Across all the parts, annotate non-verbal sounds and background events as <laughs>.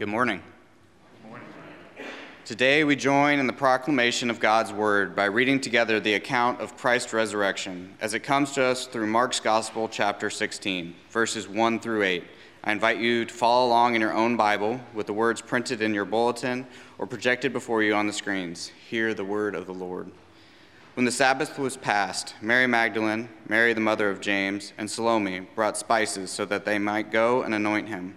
Good morning. Good morning. Today we join in the proclamation of God's word by reading together the account of Christ's resurrection as it comes to us through Mark's Gospel, chapter 16, verses 1 through 8. I invite you to follow along in your own Bible with the words printed in your bulletin or projected before you on the screens. Hear the word of the Lord. When the Sabbath was past, Mary Magdalene, Mary the mother of James, and Salome brought spices so that they might go and anoint him.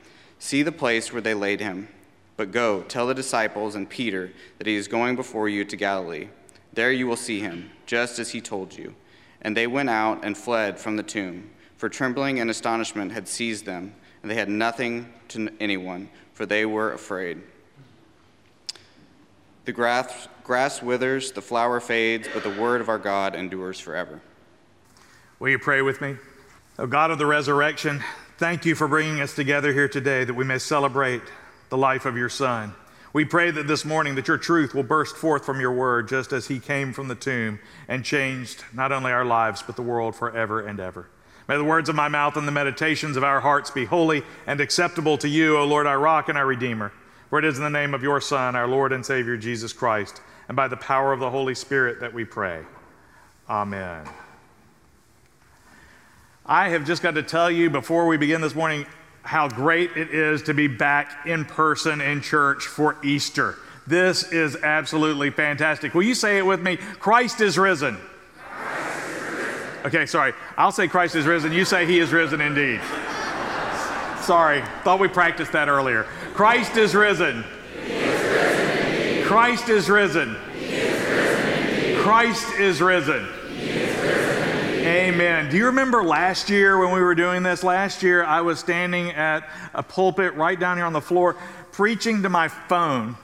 See the place where they laid him. But go, tell the disciples and Peter that he is going before you to Galilee. There you will see him, just as he told you. And they went out and fled from the tomb, for trembling and astonishment had seized them, and they had nothing to anyone, for they were afraid. The grass, grass withers, the flower fades, but the word of our God endures forever. Will you pray with me? O God of the resurrection, Thank you for bringing us together here today that we may celebrate the life of your Son. We pray that this morning that your truth will burst forth from your word just as he came from the tomb and changed not only our lives but the world forever and ever. May the words of my mouth and the meditations of our hearts be holy and acceptable to you, O Lord, our rock and our redeemer. For it is in the name of your Son, our Lord and Savior Jesus Christ, and by the power of the Holy Spirit that we pray. Amen. I have just got to tell you before we begin this morning how great it is to be back in person in church for Easter. This is absolutely fantastic. Will you say it with me? Christ is risen. Christ is risen. Okay, sorry. I'll say Christ is risen. You say he is risen indeed. sorry, thought we practiced that earlier. Christ is risen. Is risen Christ is risen. Is risen Christ is risen. Amen. Do you remember last year when we were doing this? Last year, I was standing at a pulpit right down here on the floor preaching to my phone.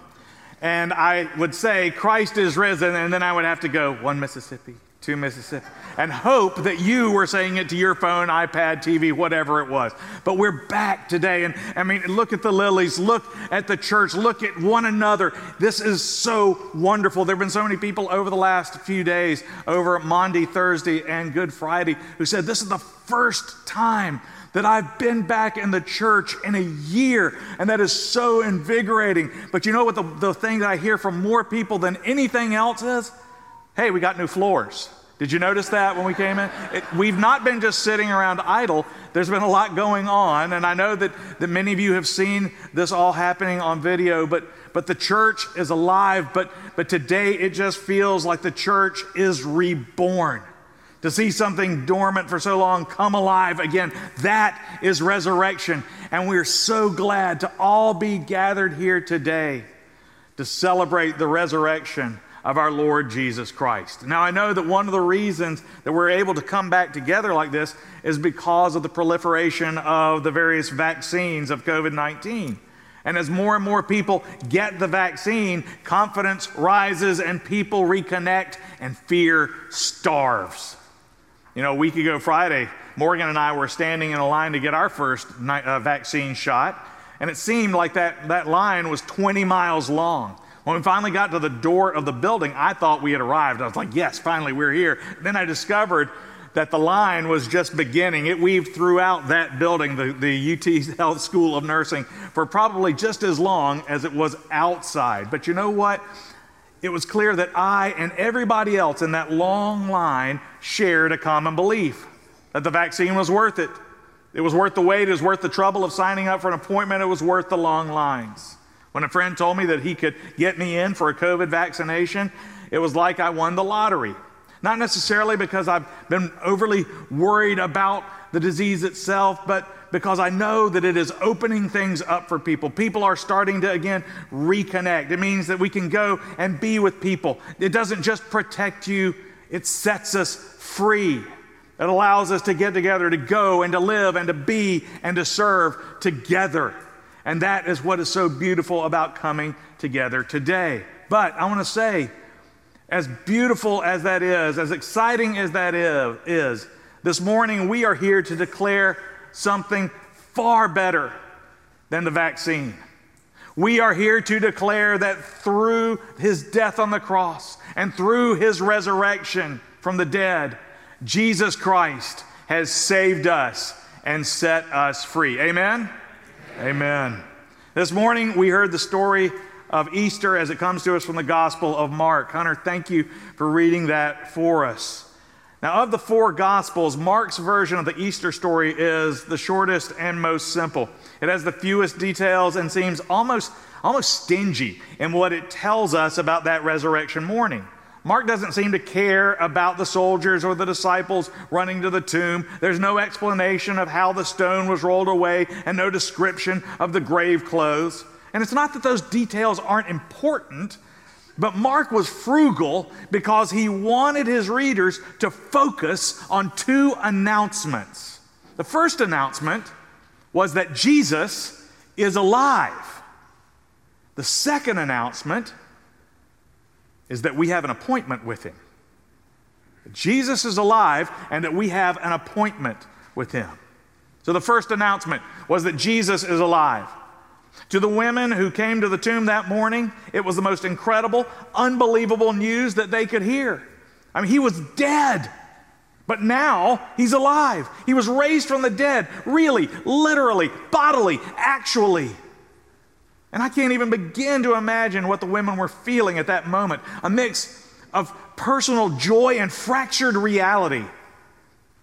And I would say, Christ is risen. And then I would have to go, one Mississippi, two Mississippi, and hope that you were saying it to your phone, iPad, TV, whatever it was. But we're back today. And I mean, look at the lilies, look at the church, look at one another. This is so wonderful. There have been so many people over the last few days, over Maundy, Thursday, and Good Friday, who said, This is the first time that I've been back in the church in a year, and that is so invigorating. But you know what the, the thing that I hear from more people than anything else is? Hey, we got new floors. Did you notice that when we came in? It, we've not been just sitting around idle. There's been a lot going on, and I know that, that many of you have seen this all happening on video, but, but the church is alive. But, but today it just feels like the church is reborn. To see something dormant for so long come alive again, that is resurrection. And we're so glad to all be gathered here today to celebrate the resurrection of our Lord Jesus Christ. Now, I know that one of the reasons that we're able to come back together like this is because of the proliferation of the various vaccines of COVID 19. And as more and more people get the vaccine, confidence rises and people reconnect and fear starves. You know, a week ago Friday, Morgan and I were standing in a line to get our first uh, vaccine shot, and it seemed like that, that line was 20 miles long. When we finally got to the door of the building, I thought we had arrived. I was like, yes, finally, we're here. Then I discovered that the line was just beginning. It weaved throughout that building, the, the UT <laughs> Health School of Nursing, for probably just as long as it was outside. But you know what? It was clear that I and everybody else in that long line shared a common belief that the vaccine was worth it. It was worth the wait, it was worth the trouble of signing up for an appointment, it was worth the long lines. When a friend told me that he could get me in for a COVID vaccination, it was like I won the lottery. Not necessarily because I've been overly worried about the disease itself, but because I know that it is opening things up for people. People are starting to again reconnect. It means that we can go and be with people. It doesn't just protect you, it sets us free. It allows us to get together, to go and to live and to be and to serve together. And that is what is so beautiful about coming together today. But I want to say, as beautiful as that is, as exciting as that is, this morning we are here to declare something far better than the vaccine. We are here to declare that through his death on the cross and through his resurrection from the dead, Jesus Christ has saved us and set us free. Amen? Amen. This morning we heard the story of Easter as it comes to us from the Gospel of Mark. Hunter, thank you for reading that for us. Now, of the four Gospels, Mark's version of the Easter story is the shortest and most simple. It has the fewest details and seems almost, almost stingy in what it tells us about that resurrection morning. Mark doesn't seem to care about the soldiers or the disciples running to the tomb. There's no explanation of how the stone was rolled away and no description of the grave clothes. And it's not that those details aren't important, but Mark was frugal because he wanted his readers to focus on two announcements. The first announcement was that Jesus is alive. The second announcement is that we have an appointment with him. Jesus is alive and that we have an appointment with him. So the first announcement was that Jesus is alive. To the women who came to the tomb that morning, it was the most incredible, unbelievable news that they could hear. I mean, he was dead, but now he's alive. He was raised from the dead, really, literally, bodily, actually. And I can't even begin to imagine what the women were feeling at that moment a mix of personal joy and fractured reality.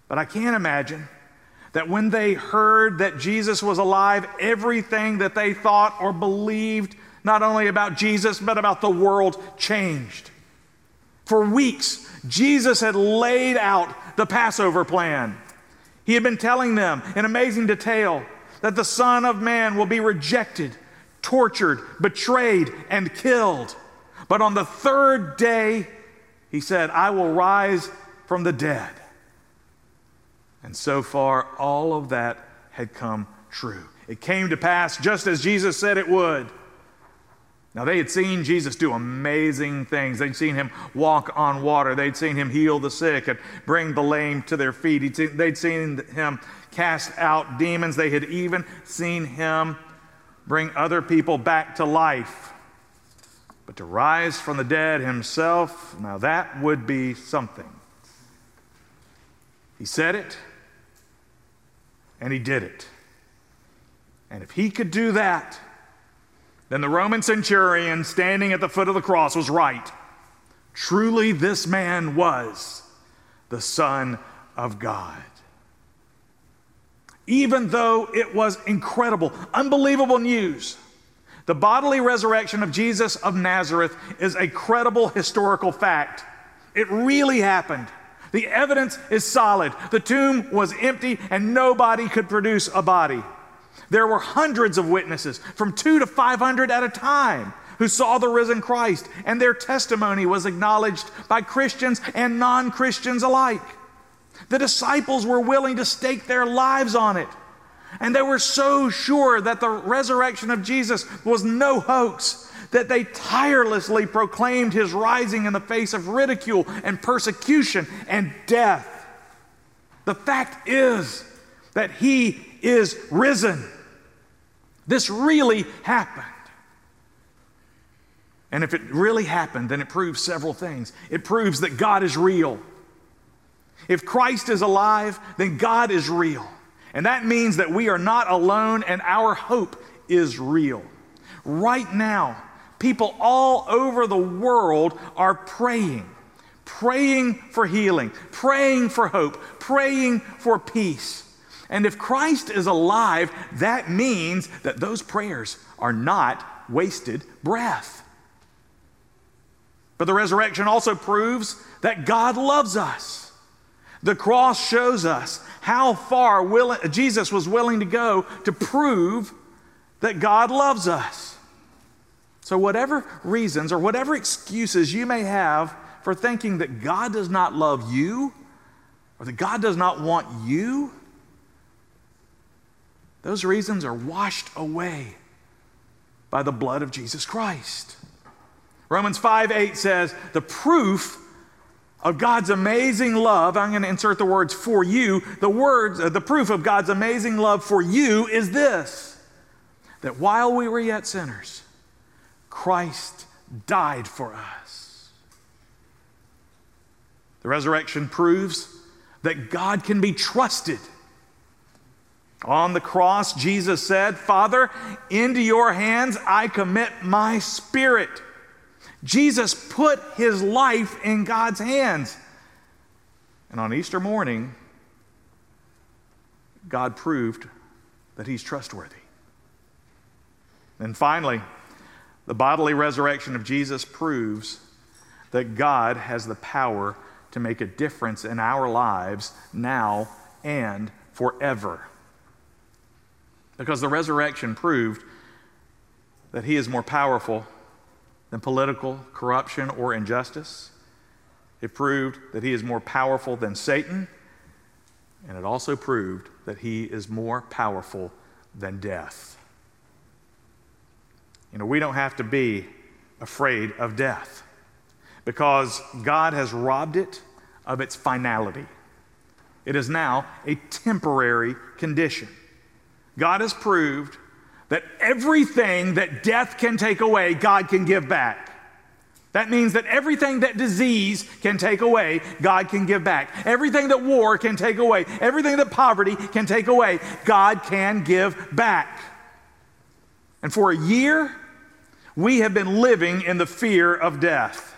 But I can't imagine that when they heard that Jesus was alive, everything that they thought or believed, not only about Jesus, but about the world, changed. For weeks, Jesus had laid out the Passover plan. He had been telling them in amazing detail that the Son of Man will be rejected, tortured, betrayed, and killed. But on the third day, he said, I will rise from the dead. And so far, all of that had come true. It came to pass just as Jesus said it would. Now, they had seen Jesus do amazing things. They'd seen him walk on water. They'd seen him heal the sick and bring the lame to their feet. They'd seen him cast out demons. They had even seen him bring other people back to life. But to rise from the dead himself, now that would be something. He said it, and he did it. And if he could do that, then the Roman centurion standing at the foot of the cross was right. Truly, this man was the Son of God. Even though it was incredible, unbelievable news, the bodily resurrection of Jesus of Nazareth is a credible historical fact. It really happened. The evidence is solid. The tomb was empty and nobody could produce a body. There were hundreds of witnesses, from two to 500 at a time, who saw the risen Christ, and their testimony was acknowledged by Christians and non Christians alike. The disciples were willing to stake their lives on it. And they were so sure that the resurrection of Jesus was no hoax that they tirelessly proclaimed his rising in the face of ridicule and persecution and death. The fact is that he is risen. This really happened. And if it really happened, then it proves several things. It proves that God is real. If Christ is alive, then God is real. And that means that we are not alone and our hope is real. Right now, people all over the world are praying, praying for healing, praying for hope, praying for peace. And if Christ is alive, that means that those prayers are not wasted breath. But the resurrection also proves that God loves us. The cross shows us how far will, Jesus was willing to go to prove that God loves us. So, whatever reasons or whatever excuses you may have for thinking that God does not love you or that God does not want you, those reasons are washed away by the blood of Jesus Christ. Romans 5 8 says, The proof of God's amazing love, I'm going to insert the words for you. The words, uh, the proof of God's amazing love for you is this that while we were yet sinners, Christ died for us. The resurrection proves that God can be trusted. On the cross, Jesus said, Father, into your hands I commit my spirit. Jesus put his life in God's hands. And on Easter morning, God proved that he's trustworthy. And finally, the bodily resurrection of Jesus proves that God has the power to make a difference in our lives now and forever. Because the resurrection proved that he is more powerful than political corruption or injustice. It proved that he is more powerful than Satan, and it also proved that he is more powerful than death. You know, we don't have to be afraid of death because God has robbed it of its finality. It is now a temporary condition. God has proved that everything that death can take away, God can give back. That means that everything that disease can take away, God can give back. Everything that war can take away, everything that poverty can take away, God can give back. And for a year, we have been living in the fear of death.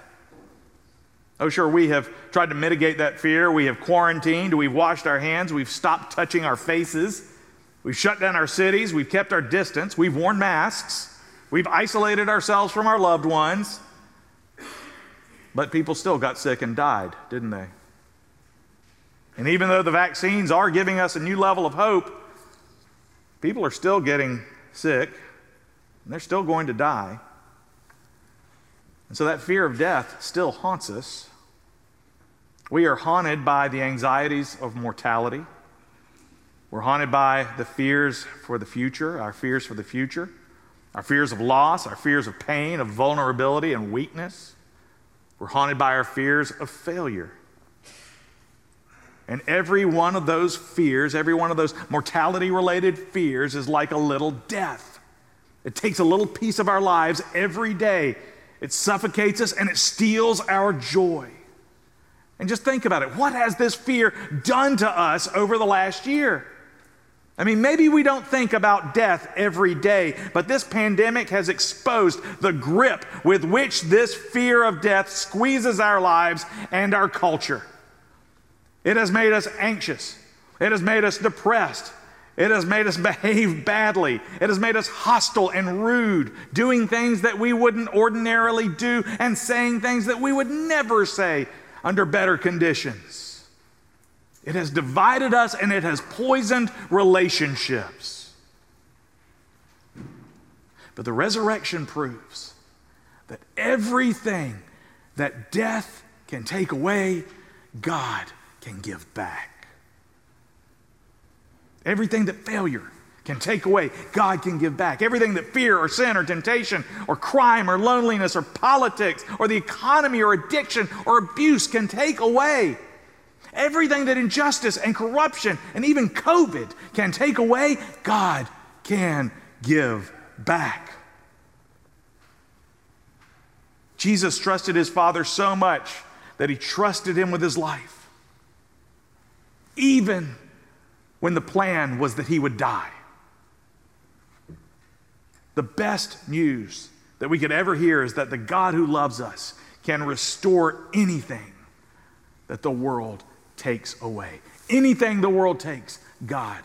Oh, sure, we have tried to mitigate that fear. We have quarantined, we've washed our hands, we've stopped touching our faces. We've shut down our cities, we've kept our distance, we've worn masks, we've isolated ourselves from our loved ones. But people still got sick and died, didn't they? And even though the vaccines are giving us a new level of hope, people are still getting sick and they're still going to die. And so that fear of death still haunts us. We are haunted by the anxieties of mortality. We're haunted by the fears for the future, our fears for the future, our fears of loss, our fears of pain, of vulnerability and weakness. We're haunted by our fears of failure. And every one of those fears, every one of those mortality related fears, is like a little death. It takes a little piece of our lives every day. It suffocates us and it steals our joy. And just think about it. What has this fear done to us over the last year? I mean, maybe we don't think about death every day, but this pandemic has exposed the grip with which this fear of death squeezes our lives and our culture. It has made us anxious, it has made us depressed, it has made us <laughs> behave badly, it has made us hostile and rude, doing things that we wouldn't ordinarily do and saying things that we would never say under better conditions. It has divided us and it has poisoned relationships. But the resurrection proves that everything that death can take away, God can give back. Everything that failure can take away, God can give back. Everything that fear or sin or temptation or crime or loneliness or politics or the economy or addiction or abuse can take away, Everything that injustice and corruption and even COVID can take away, God can give back. Jesus trusted his Father so much that he trusted him with his life, even when the plan was that he would die. The best news that we could ever hear is that the God who loves us can restore anything that the world takes away. Anything the world takes, God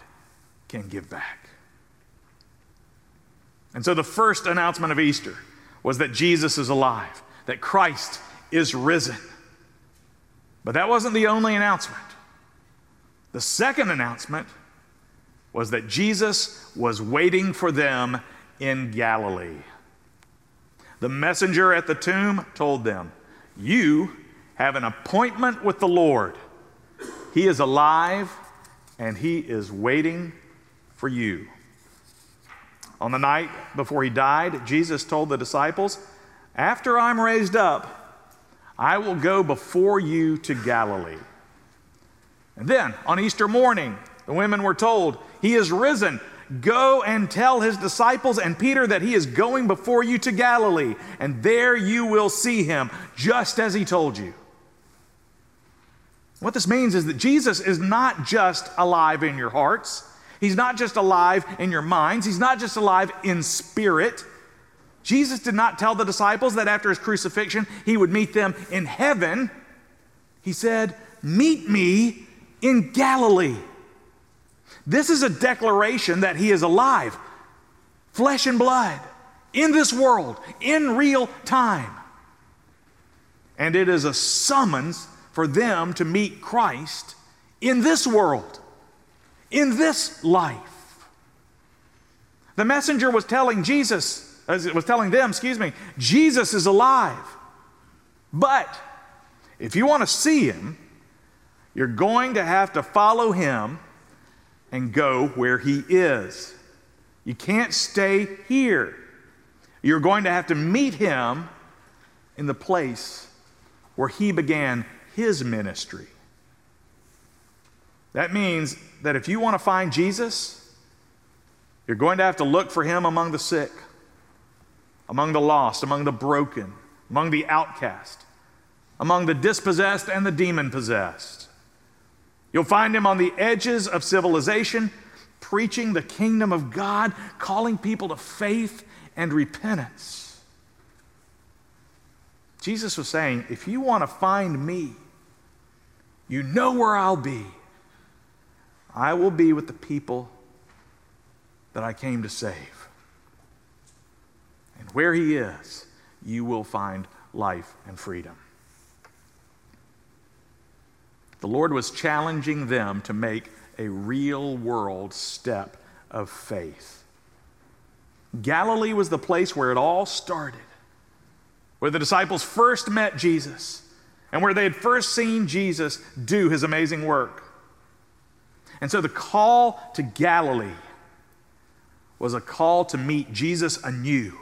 can give back. And so the first announcement of Easter was that Jesus is alive, that Christ is risen. But that wasn't the only announcement. The second announcement was that Jesus was waiting for them in Galilee. The messenger at the tomb told them, You have an appointment with the Lord. He is alive and He is waiting for you. On the night before he died, Jesus told the disciples, After I'm raised up, I will go before you to Galilee. And then on Easter morning, the women were told, He is risen. Go and tell his disciples and Peter that he is going before you to Galilee, and there you will see him, just as he told you. What this means is that Jesus is not just alive in your hearts, he's not just alive in your minds, he's not just alive in spirit. Jesus did not tell the disciples that after his crucifixion he would meet them in heaven. He said, Meet me in Galilee. This is a declaration that he is alive, flesh and blood, in this world, in real time. And it is a summons for them to meet Christ in this world, in this life. The messenger was telling Jesus, as it was telling them, excuse me, Jesus is alive. But if you want to see him, you're going to have to follow him and go where he is. You can't stay here. You're going to have to meet him in the place where he began his ministry. That means that if you want to find Jesus, you're going to have to look for him among the sick, among the lost, among the broken, among the outcast, among the dispossessed and the demon possessed. You'll find him on the edges of civilization, preaching the kingdom of God, calling people to faith and repentance. Jesus was saying, if you want to find me, you know where I'll be. I will be with the people that I came to save. And where he is, you will find life and freedom. The Lord was challenging them to make a real world step of faith. Galilee was the place where it all started, where the disciples first met Jesus, and where they had first seen Jesus do his amazing work. And so the call to Galilee was a call to meet Jesus anew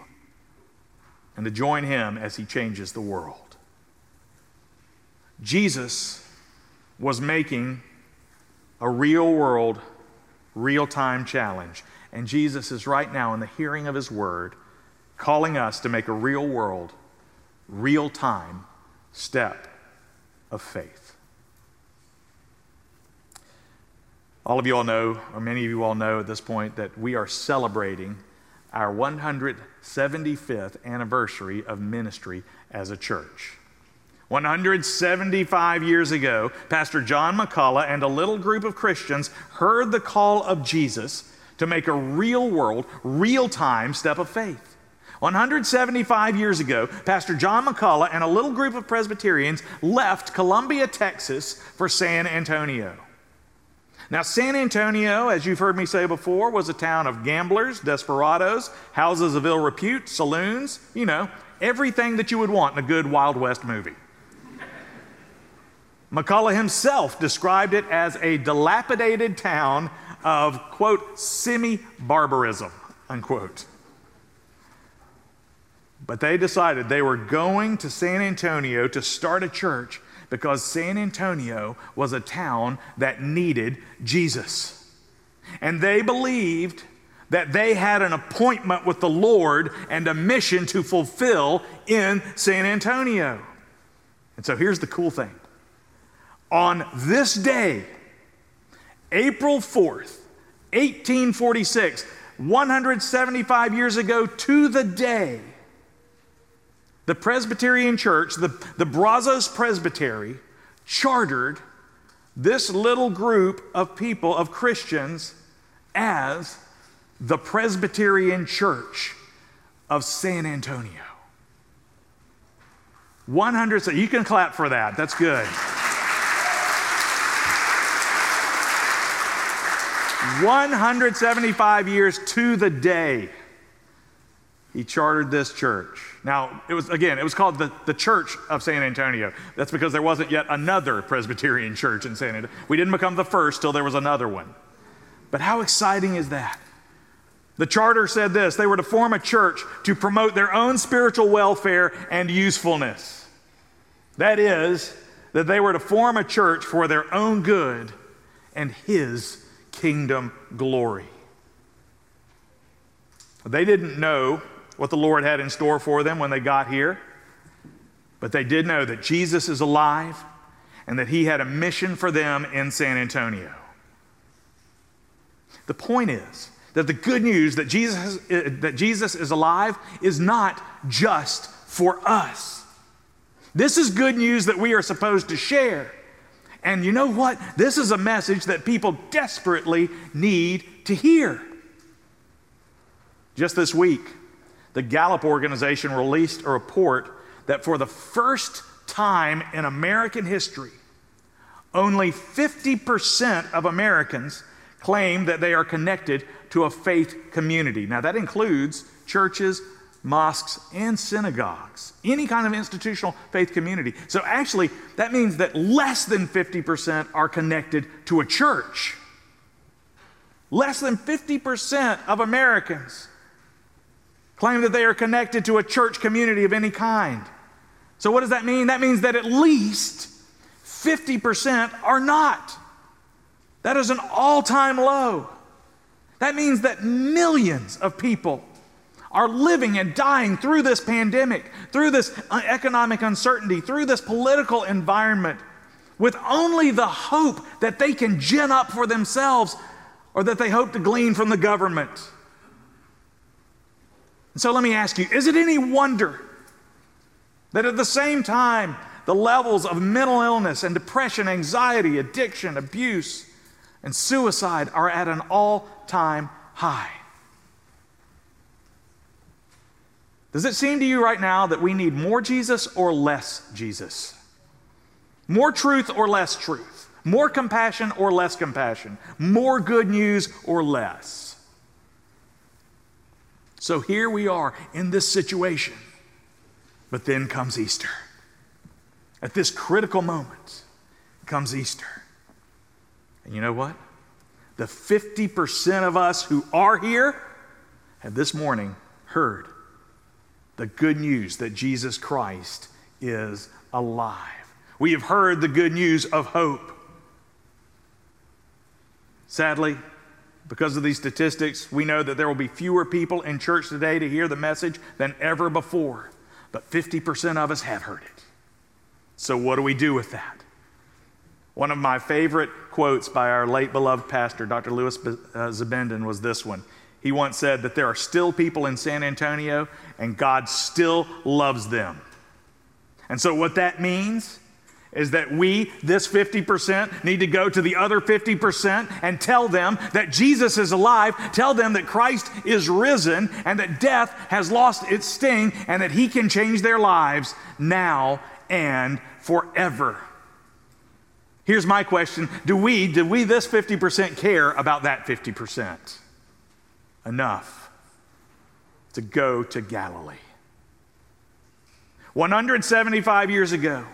and to join him as he changes the world. Jesus was making a real world, real time challenge. And Jesus is right now, in the hearing of his word, calling us to make a real world, real time step of faith. All of you all know, or many of you all know at this point, that we are celebrating our 175th anniversary of ministry as a church. 175 years ago, Pastor John McCullough and a little group of Christians heard the call of Jesus to make a real world, real time step of faith. 175 years ago, Pastor John McCullough and a little group of Presbyterians left Columbia, Texas for San Antonio. Now, San Antonio, as you've heard me say before, was a town of gamblers, desperados, houses of ill repute, saloons, you know, everything that you would want in a good Wild West movie. McCullough himself described it as a dilapidated town of, quote, semi barbarism, unquote. But they decided they were going to San Antonio to start a church because San Antonio was a town that needed Jesus. And they believed that they had an appointment with the Lord and a mission to fulfill in San Antonio. And so here's the cool thing on this day, April 4th, 1846, 175 years ago to the day, the Presbyterian Church, the, the Brazos Presbytery, chartered this little group of people, of Christians, as the Presbyterian Church of San Antonio. 100, you can clap for that. That's good. 175 years to the day, he chartered this church. Now, it was, again, it was called the, the Church of San Antonio. That's because there wasn't yet another Presbyterian church in San Antonio. We didn't become the first till there was another one. But how exciting is that? The charter said this they were to form a church to promote their own spiritual welfare and usefulness. That is, that they were to form a church for their own good and His kingdom glory. They didn't know what the Lord had in store for them when they got here, but they did know that Jesus is alive and that He had a mission for them in San Antonio. The point is that the good news that Jesus, eh, that Jesus is alive is not just for us. This is good news that we are supposed to share. And you know what? This is a message that people desperately need to hear. Just this week, the Gallup organization released a report that for the first time in American history, only 50% of Americans claim that they are connected to a faith community. Now, that includes churches, mosques, and synagogues, any kind of institutional faith community. So, actually, that means that less than 50% are connected to a church. Less than 50% of Americans claim that they are connected to a church community of any kind. So, what does that mean? That means that at least 50% are not. That is an all time low. That means that millions of people are living and dying through this pandemic, through this uh, economic uncertainty, through this political environment, with only the hope that they can gin up for themselves or that they hope to glean from the government. And so let me ask you is it any wonder that at the same time, the levels of mental illness and depression, anxiety, addiction, abuse, and suicide are at an all time high? Does it seem to you right now that we need more Jesus or less Jesus? More truth or less truth? More compassion or less compassion? More good news or less? So here we are in this situation. But then comes Easter. At this critical moment comes Easter. And you know what? The 50% of us who are here have this morning heard the good news that Jesus Christ is alive. We have heard the good news of hope. Sadly, because of these statistics, we know that there will be fewer people in church today to hear the message than ever before. But 50% of us have heard it. So, what do we do with that? One of my favorite quotes by our late beloved pastor, Dr. Louis uh, Zbinden, was this one. He once said that there are still people in San Antonio and God still loves them. And so, what that means is that we, this 50%, need to go to the other 50% and tell them that Jesus is alive, tell them that Christ is risen, and that death has lost its sting, and that He can change their lives now and forever. Here's my question Do we, do we, this 50%, care about that 50%? enough to go to Galilee. 175 years ago,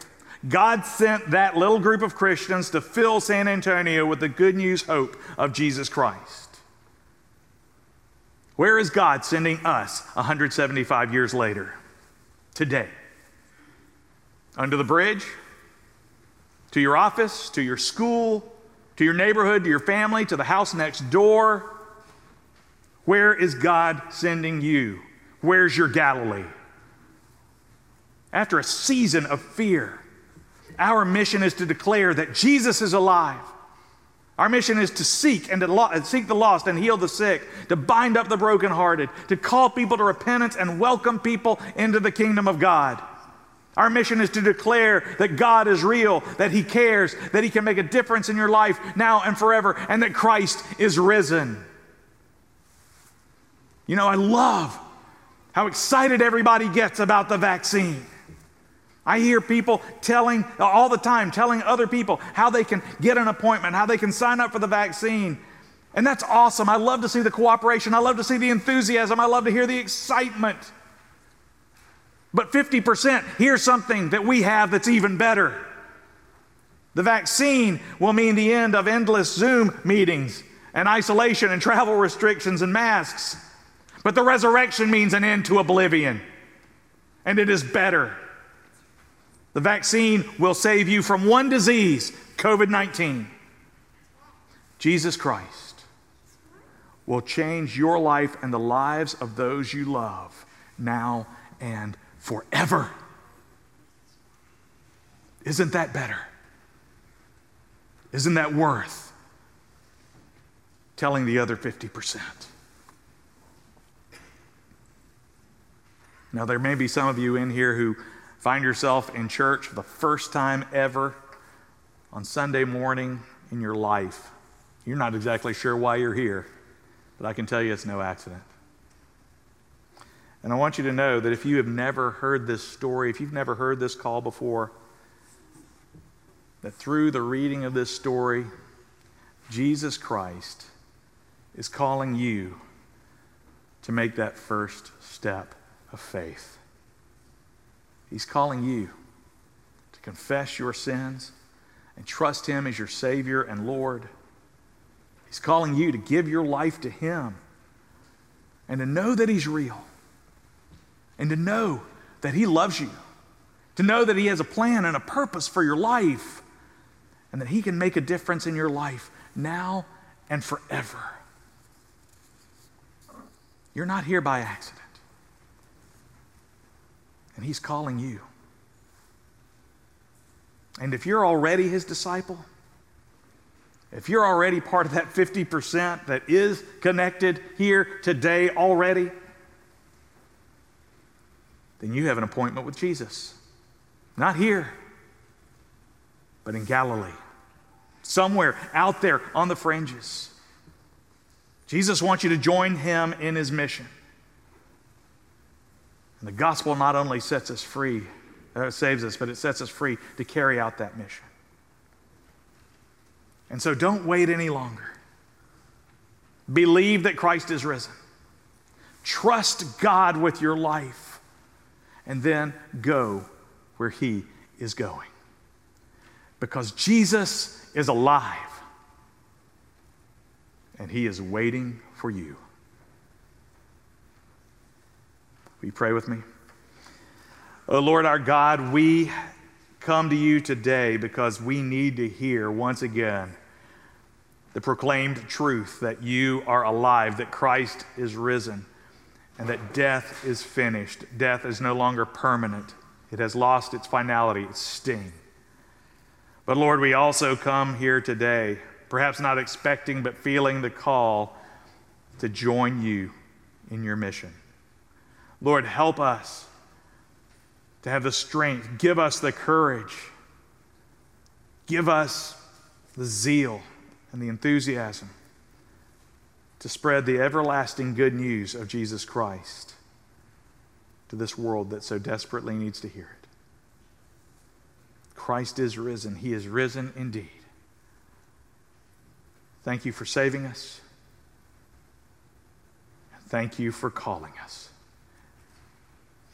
God sent that little group of Christians to fill San Antonio with the good news hope of Jesus Christ. Where is God sending us 175 years later? Today. Under the bridge? To your office? To your school? To your neighborhood? To your family? To the house next door? Where is God sending you? Where's your Galilee? After a season of fear, our mission is to declare that Jesus is alive. Our mission is to seek and to lo- seek the lost and heal the sick, to bind up the brokenhearted, to call people to repentance and welcome people into the kingdom of God. Our mission is to declare that God is real, that He cares, that He can make a difference in your life now and forever, and that Christ is risen. You know, I love how excited everybody gets about the vaccine. I hear people telling all the time, telling other people how they can get an appointment, how they can sign up for the vaccine. And that's awesome. I love to see the cooperation. I love to see the enthusiasm. I love to hear the excitement. But 50%, here's something that we have that's even better. The vaccine will mean the end of endless Zoom meetings and isolation and travel restrictions and masks. But the resurrection means an end to oblivion, and it is better. The vaccine will save you from one disease, COVID 19. Jesus Christ will change your life and the lives of those you love now and forever. Isn't that better? Isn't that worth telling the other 50%? Now, there may be some of you in here who find yourself in church for the first time ever on Sunday morning in your life. You're not exactly sure why you're here, but I can tell you it's no accident. And I want you to know that if you have never heard this story, if you've never heard this call before, that through the reading of this story, Jesus Christ is calling you to make that first step of faith. He's calling you to confess your sins and trust Him as your Savior and Lord. He's calling you to give your life to Him and to know that He's real and to know that He loves you, to know that He has a plan and a purpose for your life, and that He can make a difference in your life now and forever. You're not here by accident. And He's calling you. And if you're already His disciple, if you're already part of that 50% that is connected here today already, then you have an appointment with Jesus. Not here, but in Galilee, somewhere out there on the fringes. Jesus wants you to join him in his mission. And the gospel not only sets us free, uh, saves us, but it sets us free to carry out that mission. And so don't wait any longer. Believe that Christ is risen. Trust God with your life. And then go where He is going. Because Jesus is alive. And He is waiting for you. Will you pray with me? Oh Lord our God, we come to you today because we need to hear once again the proclaimed truth that you are alive, that Christ is risen, and that death is finished. Death is no longer permanent, it has lost its finality, its sting. But Lord, we also come here today, perhaps not expecting, but feeling the call to join you in your mission. Lord, help us to have the strength. Give us the courage. Give us the zeal and the enthusiasm to spread the everlasting good news of Jesus Christ to this world that so desperately needs to hear it. Christ is risen. He is risen indeed. Thank you for saving us. Thank you for calling us.